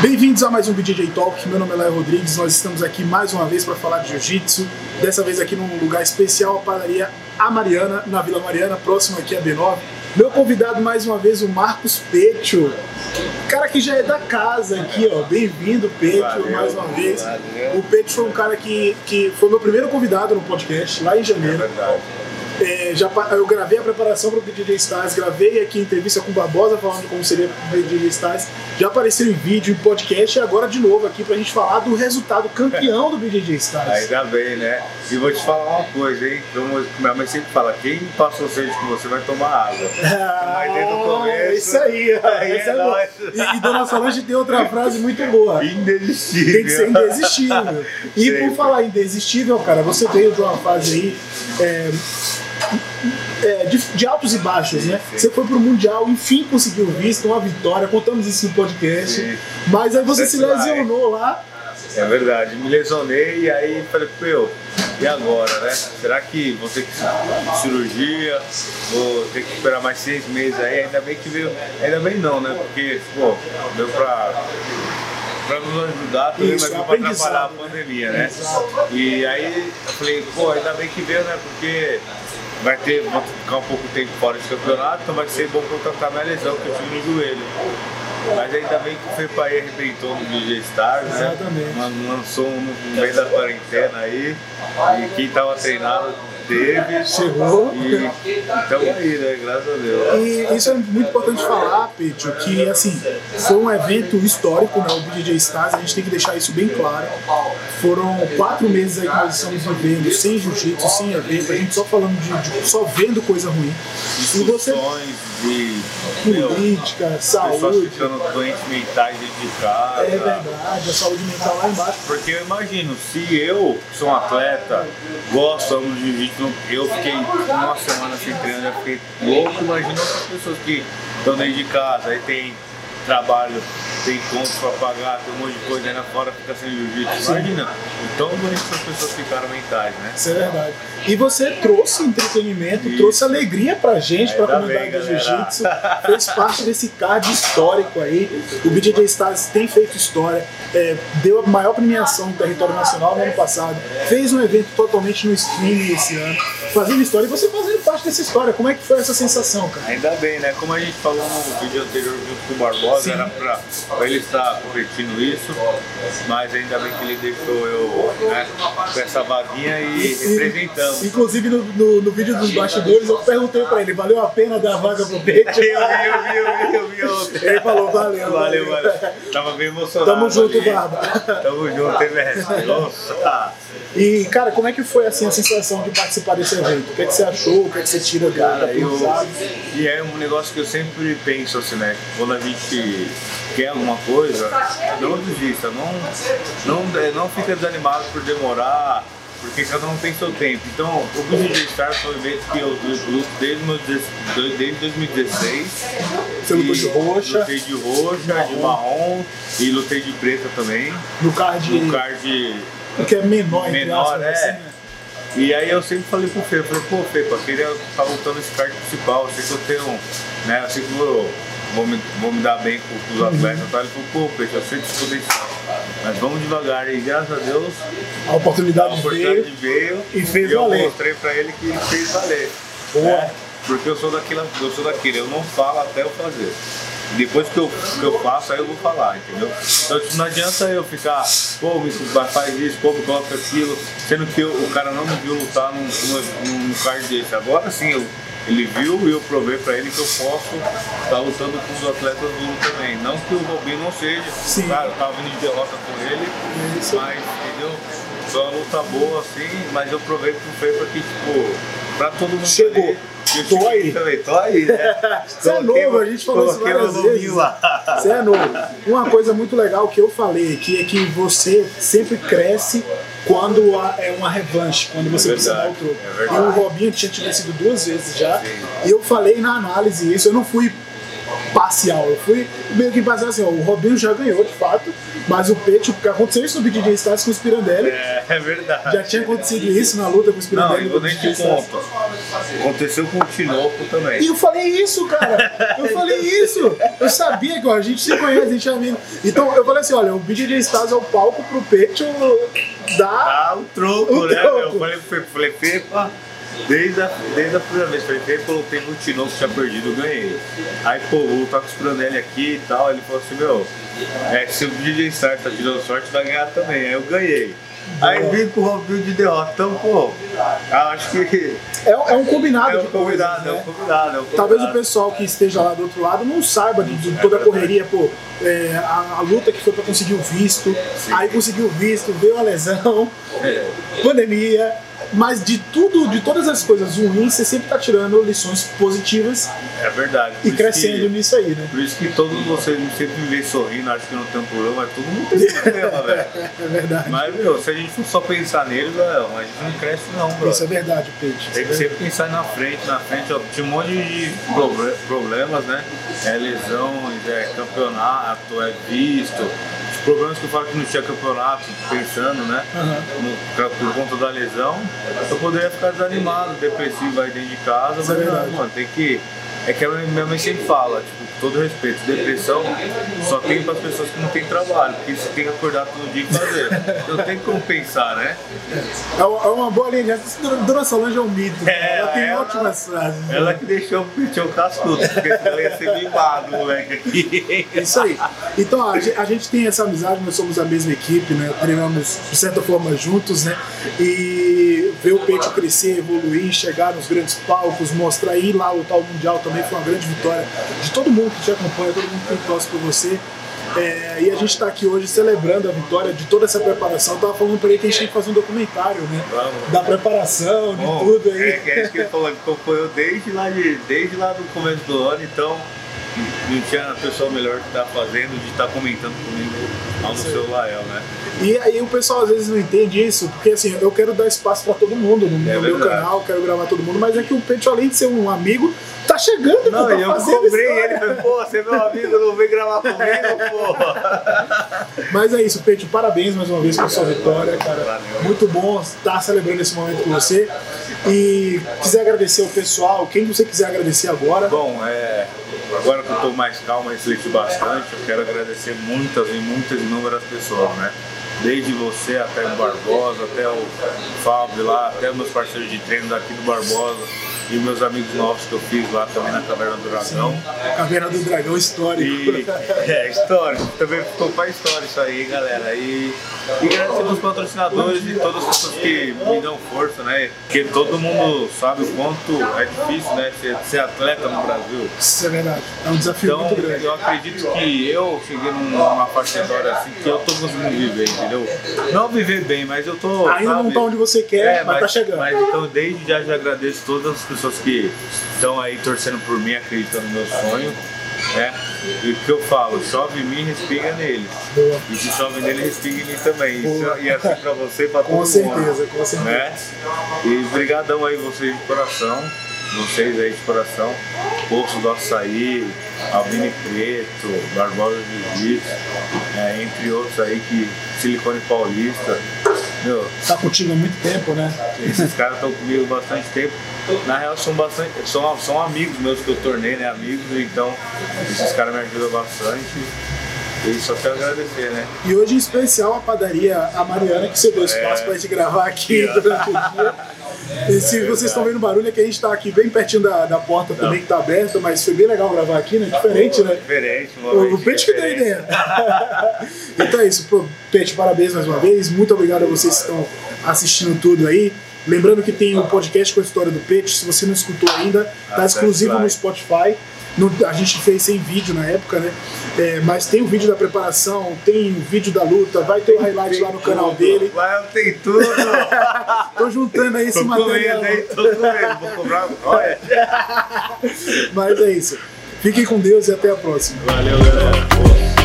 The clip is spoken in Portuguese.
Bem-vindos a mais um BJJ Talk. Meu nome é Léo Rodrigues. Nós estamos aqui mais uma vez para falar de jiu-jitsu. Dessa vez aqui num lugar especial, a padaria A Mariana, na Vila Mariana, próximo aqui a B9. Meu convidado mais uma vez, o Marcos Pecho. Cara que já é da casa aqui, ó. Bem-vindo, Pecho, Valeu, mais uma vez. valeu. O Pecho foi um cara que, que foi meu primeiro convidado no podcast, lá em É janeiro. verdade. É, já, eu gravei a preparação para o BJJ Stars, gravei aqui entrevista com o Barbosa falando de como seria o BJJ Stars, já apareceu em vídeo, em podcast e agora de novo aqui pra gente falar do resultado campeão do BJJ Stars. Ainda bem, né? E vou te falar uma coisa, hein? Como minha mãe sempre fala, quem passou sede com você vai tomar água. Mas desde o começo- isso aí, Aí essa é é nóis. E, e Dona Solange tem outra frase muito boa. Indesistível. Tem que ser indesistível. E Sempre. por falar indesistível, cara, você veio de uma fase aí é, é, de, de altos e baixos, né? Sim. Você foi pro Mundial, enfim conseguiu visto, uma vitória, contamos isso no podcast. Sim. Mas aí você se That's right. lesionou lá. É verdade, me lesionei e aí falei, meu, e agora, né? Será que vou ter que cirurgia? Vou ter que esperar mais seis meses aí? Ainda bem que veio. Ainda bem não, né? Porque, pô, deu pra. Pra nos ajudar também, Isso, mas aprendizado, atrapalhar a pandemia, né? E aí eu falei, pô, ainda bem que veio, né? Porque vai ter, vou ficar um pouco tempo fora desse campeonato, então vai ser bom pra eu tratar minha lesão que eu tive no joelho. Mas ainda bem que o Fepaí arrebentou no DJ Stars, né? Exatamente. Lançou um no meio da quarentena aí. E quem tava treinado teve. Chegou. E estamos aí, né? Graças a Deus. E isso é muito importante falar, Petio, que assim, foi um evento histórico, né? O BJJ Stars, a gente tem que deixar isso bem claro. Foram quatro meses aí que nós estamos vivendo sem jiu-jitsu, sem evento, a gente só falando de, de- só vendo coisa ruim. E você de meu, política, pessoas saúde, ficando doentes mentais de casa. é verdade, a saúde mental lá embaixo. Porque eu imagino, se eu sou um atleta, gosto, amo jiu-jitsu, eu fiquei uma semana sem treinar, já fiquei louco, imagina outras pessoas que estão dentro de casa, aí tem trabalho, tem contas pra pagar, tem um monte de coisa aí na fora, fica sem jiu-jitsu. Imagina, o tão bonito que as pessoas ficaram mentais, né? Isso é verdade. E você trouxe entretenimento, Isso. trouxe alegria pra gente, pra Ainda comunidade bem, do jiu-jitsu. Fez parte desse card histórico aí. O BJJ Stars tem feito história, é, deu a maior premiação no território nacional no ano passado, fez um evento totalmente no streaming esse ano, fazendo história. E você fazendo parte dessa história. Como é que foi essa sensação, cara? Ainda bem, né? Como a gente falou no vídeo anterior junto com o Barbosa, Sim. era pra, pra ele estar competindo isso, mas ainda bem que ele deixou eu né, com essa vaguinha e representamos. Inclusive no, no- no vídeo dos bastidores eu perguntei pra ele, valeu a pena dar a vaga pro Pete? Eu vi, eu vi, eu vi, eu vi ontem. Ele falou, valeu, Valeu, valeu. Tava bem emocionado. Tamo junto, ali. Barba. Tamo junto, hein, mestre? Nossa. E, cara, como é que foi assim, a sensação de participar desse evento? O que, é que você achou? Que, é que você tira Cara, eu, e é um negócio que eu sempre penso assim, né? Quando a gente quer alguma coisa, não desista, não, não, é, não fica desanimado por demorar, porque cada um tem seu tempo. Então, o BJJ Star foi um evento que eu luto desde, desde 2016. Você lutou de roxa, Lutei de roxa, de marrom e lutei de preta também. no card, No card que é menor, menor, é. assim, né? E aí eu sempre falei pro Fê, eu falei, pô, Fê, eu queria estar lutando esse card principal, eu sei que eu tenho, né, eu sei que eu vou me, vou me dar bem com, os atletas e tal. Ele falou, pô, Peixe, eu sei que isso potencial, mas vamos devagar. E graças a Deus, A a oportunidade oportunidade veio. veio e fez eu valer. mostrei pra ele que fez valer. Boa. né? Porque eu sou daquilo, eu sou daquele, eu não falo até eu fazer. Depois que eu, que eu faço, aí eu vou falar, entendeu? Então tipo, não adianta eu ficar, pô, me faz isso, pô, me coloca aquilo, sendo que eu- o cara não me viu lutar num, num, num card desse. Agora sim, eu, ele viu e eu provei pra ele que eu posso estar lutando com os atletas do Lula também. Não que o Robinho não seja, Sim. cara, eu tava vindo de derrota com ele, mas entendeu? Foi uma luta boa assim, mas eu provei pro Fê pra que, tipo, pra todo mundo. Chegou. ali, Também, tô aí, né? Você é novo, a gente falou isso várias vezes. lá. Você é novo. Uma coisa muito legal que eu falei aqui é que você sempre cresce quando há- é uma revanche, quando você É precisa dar o verdade, troco. é e verdade. o Robinho tinha vencido duas vezes já. Sim. E eu falei na análise isso, eu não fui parcial, eu fui meio que parcial assim, ó, o Robinho já ganhou de fato, mas o Pete, porque aconteceu isso no BJJ Stars com o Spirandelli, É, é verdade. já tinha acontecido isso na luta com o Não, Spirandelli e no vou nem te conto. Aconteceu com o Tinoco também. E eu falei isso, cara. Eu falei isso. Eu sabia que ó, a gente se conhece, a gente é amigo. Então eu falei assim: olha, o BJ Stars é o palco pro Pecho dar. Ah, o troco, O né? troco. Eu falei, falei, falei desde a, desde a primeira vez, falei, Fepa, eu tenho um Tinoco que tinha perdido, eu ganhei. Aí, pô, o costurando ele aqui e tal, ele falou assim, meu, é, se o DJ Star tá tirando sorte, vai ganhar também. Aí eu ganhei. Aí vim com o Robinho de derrota. Então, pô, eu acho que É, é um combinado é um coisas, convidado, é né? um convidado. É um Talvez o pessoal que esteja lá do outro lado não saiba de, de toda a correria, pô, é, a, a luta que foi pra conseguir o visto, aí conseguiu o visto, veio a lesão, É. pandemia, mas de tudo, de todas as coisas ruins, você sempre tá tirando lições positivas É verdade. e crescendo que- nisso aí, né? Por isso que todos vocês sempre me veem sorrindo, acho que não tem um problema, mas todo mundo tem problema, velho. É verdade. Mas, meu, se a gente for só pensar neles, a gente não cresce não, bro. Isso é verdade, Peixe. Tem que sempre pensar na frente, na frente, ó. Tinha um monte de proble- problemas, né? É lesões, é campeonato, é visto. Problemas que eu falo que não tinha campeonato, pensando, né? Aham. No- por conta da lesão, eu poderia ficar desanimado, depressivo aí dentro de casa, Isso é mas não, verdade. mano, tem que. É que a minha mãe sempre fala, tipo, com todo respeito, depressão só tem para as pessoas que não têm trabalho, porque você tem que acordar todo dia e fazer. Então tem como pensar, né? É uma, é boa linha de raciocínio. Dona- Solange é um mito. É, ela tem ela- ótimas frases. Ela que deixou o Pichão cascudo, porque senão ia ser mimado, moleque aqui. É Isso aí. Então, a gente, a gente tem essa amizade, nós somos a mesma equipe, né? Treinamos de certa forma juntos, né? E ver o Peito crescer, evoluir, chegar nos grandes palcos, mostrar ir lá lutar o Mundial também foi uma grande vitória de todo mundo que te acompanha, todo mundo que torce por você. É, e a gente está aqui hoje celebrando a vitória de toda essa preparação. Eu tava falando para ele que a gente tem que fazer um documentário, né? Vamos. Da preparação, de Bom, tudo aí. É, que é isso que ele falou, que acompanhou desde lá, de, desde lá do começo do ano, então não tinha pessoa melhor que tá fazendo de estar comentando comigo lá no celular, né? E aí o pessoal às vezes não entende isso, porque assim, eu quero dar espaço pra todo mundo no, É no meu canal, quero gravar todo mundo, mas é que o Pecho, além de ser um amigo, tá chegando, Não, pô, tá eu cobrei história. ele, falei, pô, você é meu amigo, não vem gravar comigo, porra. Mas é isso, Pecho, parabéns mais uma vez pela sua vitória, cara. Muito bom estar celebrando esse momento com você. E quiser agradecer o pessoal, quem você quiser agradecer agora. Bom, é, agora que eu tô mais calmo, refleti bastante, eu quero agradecer muitas e muitas inúmeras pessoas, né? Desde você até o Barbosa, até o Fábio lá, até meus parceiros de treino daqui do Barbosa e meus amigos novos que eu fiz lá também na Caverna do Dragão. Caverna do Dragão histórico. E é história, também ficou pra história isso aí, galera. E, e agradecer aos patrocinadores e todas as pessoas que me dão força, né? Porque todo mundo sabe o quanto é difícil, né? Ser, ser atleta no Brasil. Isso é verdade. É um desafio Então, muito grande. eu acredito que eu cheguei numa faixa etária assim que eu tô conseguindo viver, entendeu? Não viver bem, mas eu tô. Ainda não sabe? tá onde você quer, É, mas, tá chegando. Mas então, desde já, já agradeço todas as pessoas que estão aí torcendo por mim, acreditando no meu sonho. Né? E o que eu falo, chove em mim, respinga nele. E se chove nele, respinga em mim também. Isso, Boa. e assim pra você e pra todo Com mundo. certeza, com certeza. Né? E brigadão aí vocês de coração. Vocês aí de coração. Poço do Açaí, Albini Preto, Barbosa Jiu-Jitsu, é, entre outros aí que Silicone Paulista. Meu, Tá contigo há muito tempo, né? esses caras estão comigo há bastante tempo. Na real, são bastante. São, são amigos meus que eu tornei, né? Amigos, então esses caras me ajudam bastante. E só quero agradecer, né? E hoje, em especial, a padaria A Mariana, que você deu espaço pra gente gravar aqui É. durante o dia. E se vocês estão vendo barulho, é que a gente tá aqui bem pertinho da, da porta também, que tá aberta, mas foi bem legal gravar aqui, né? Diferente, né? Diferente, uma O, Peixe que deu ideia. então é isso, Peixe, parabéns mais uma vez. Muito obrigado a vocês que estão assistindo tudo aí. Lembrando que tem o podcast com a história do Peixe, se você não escutou ainda, tá exclusivo no Spotify. No- a gente fez sem vídeo na época, né? É, mas tem o vídeo da preparação, tem o vídeo da luta, vai ter o highlight lá no canal dele. Lá tem tudo. Tô juntando aí esse Tô material. comendo aí, tô comendo. Vou cobrar. Olha. Mas é isso. Fiquem com Deus e até a próxima. Valeu, galera.